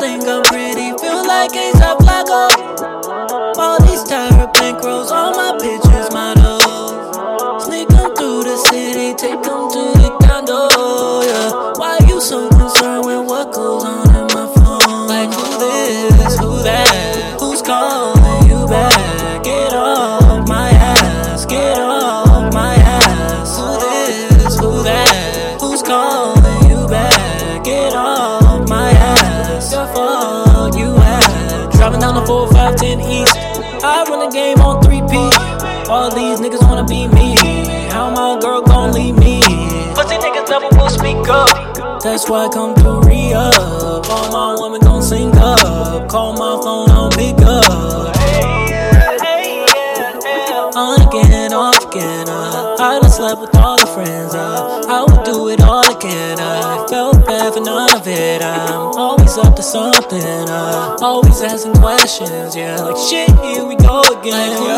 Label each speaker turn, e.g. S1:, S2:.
S1: think I'm pretty, feel like A$AP Flacko. All these tire bankrolls, all my bitches models. Sneak them through the city, take them That's why I come to re up. All my women gon' sync up. Call my phone, I'll pick up. On again, off again. Uh, I done slept with all the friends. Uh, I would do it all again. Uh, I felt bad for none of it. I'm always up to something. Uh, always asking questions. Yeah, like shit, here we go again. Like,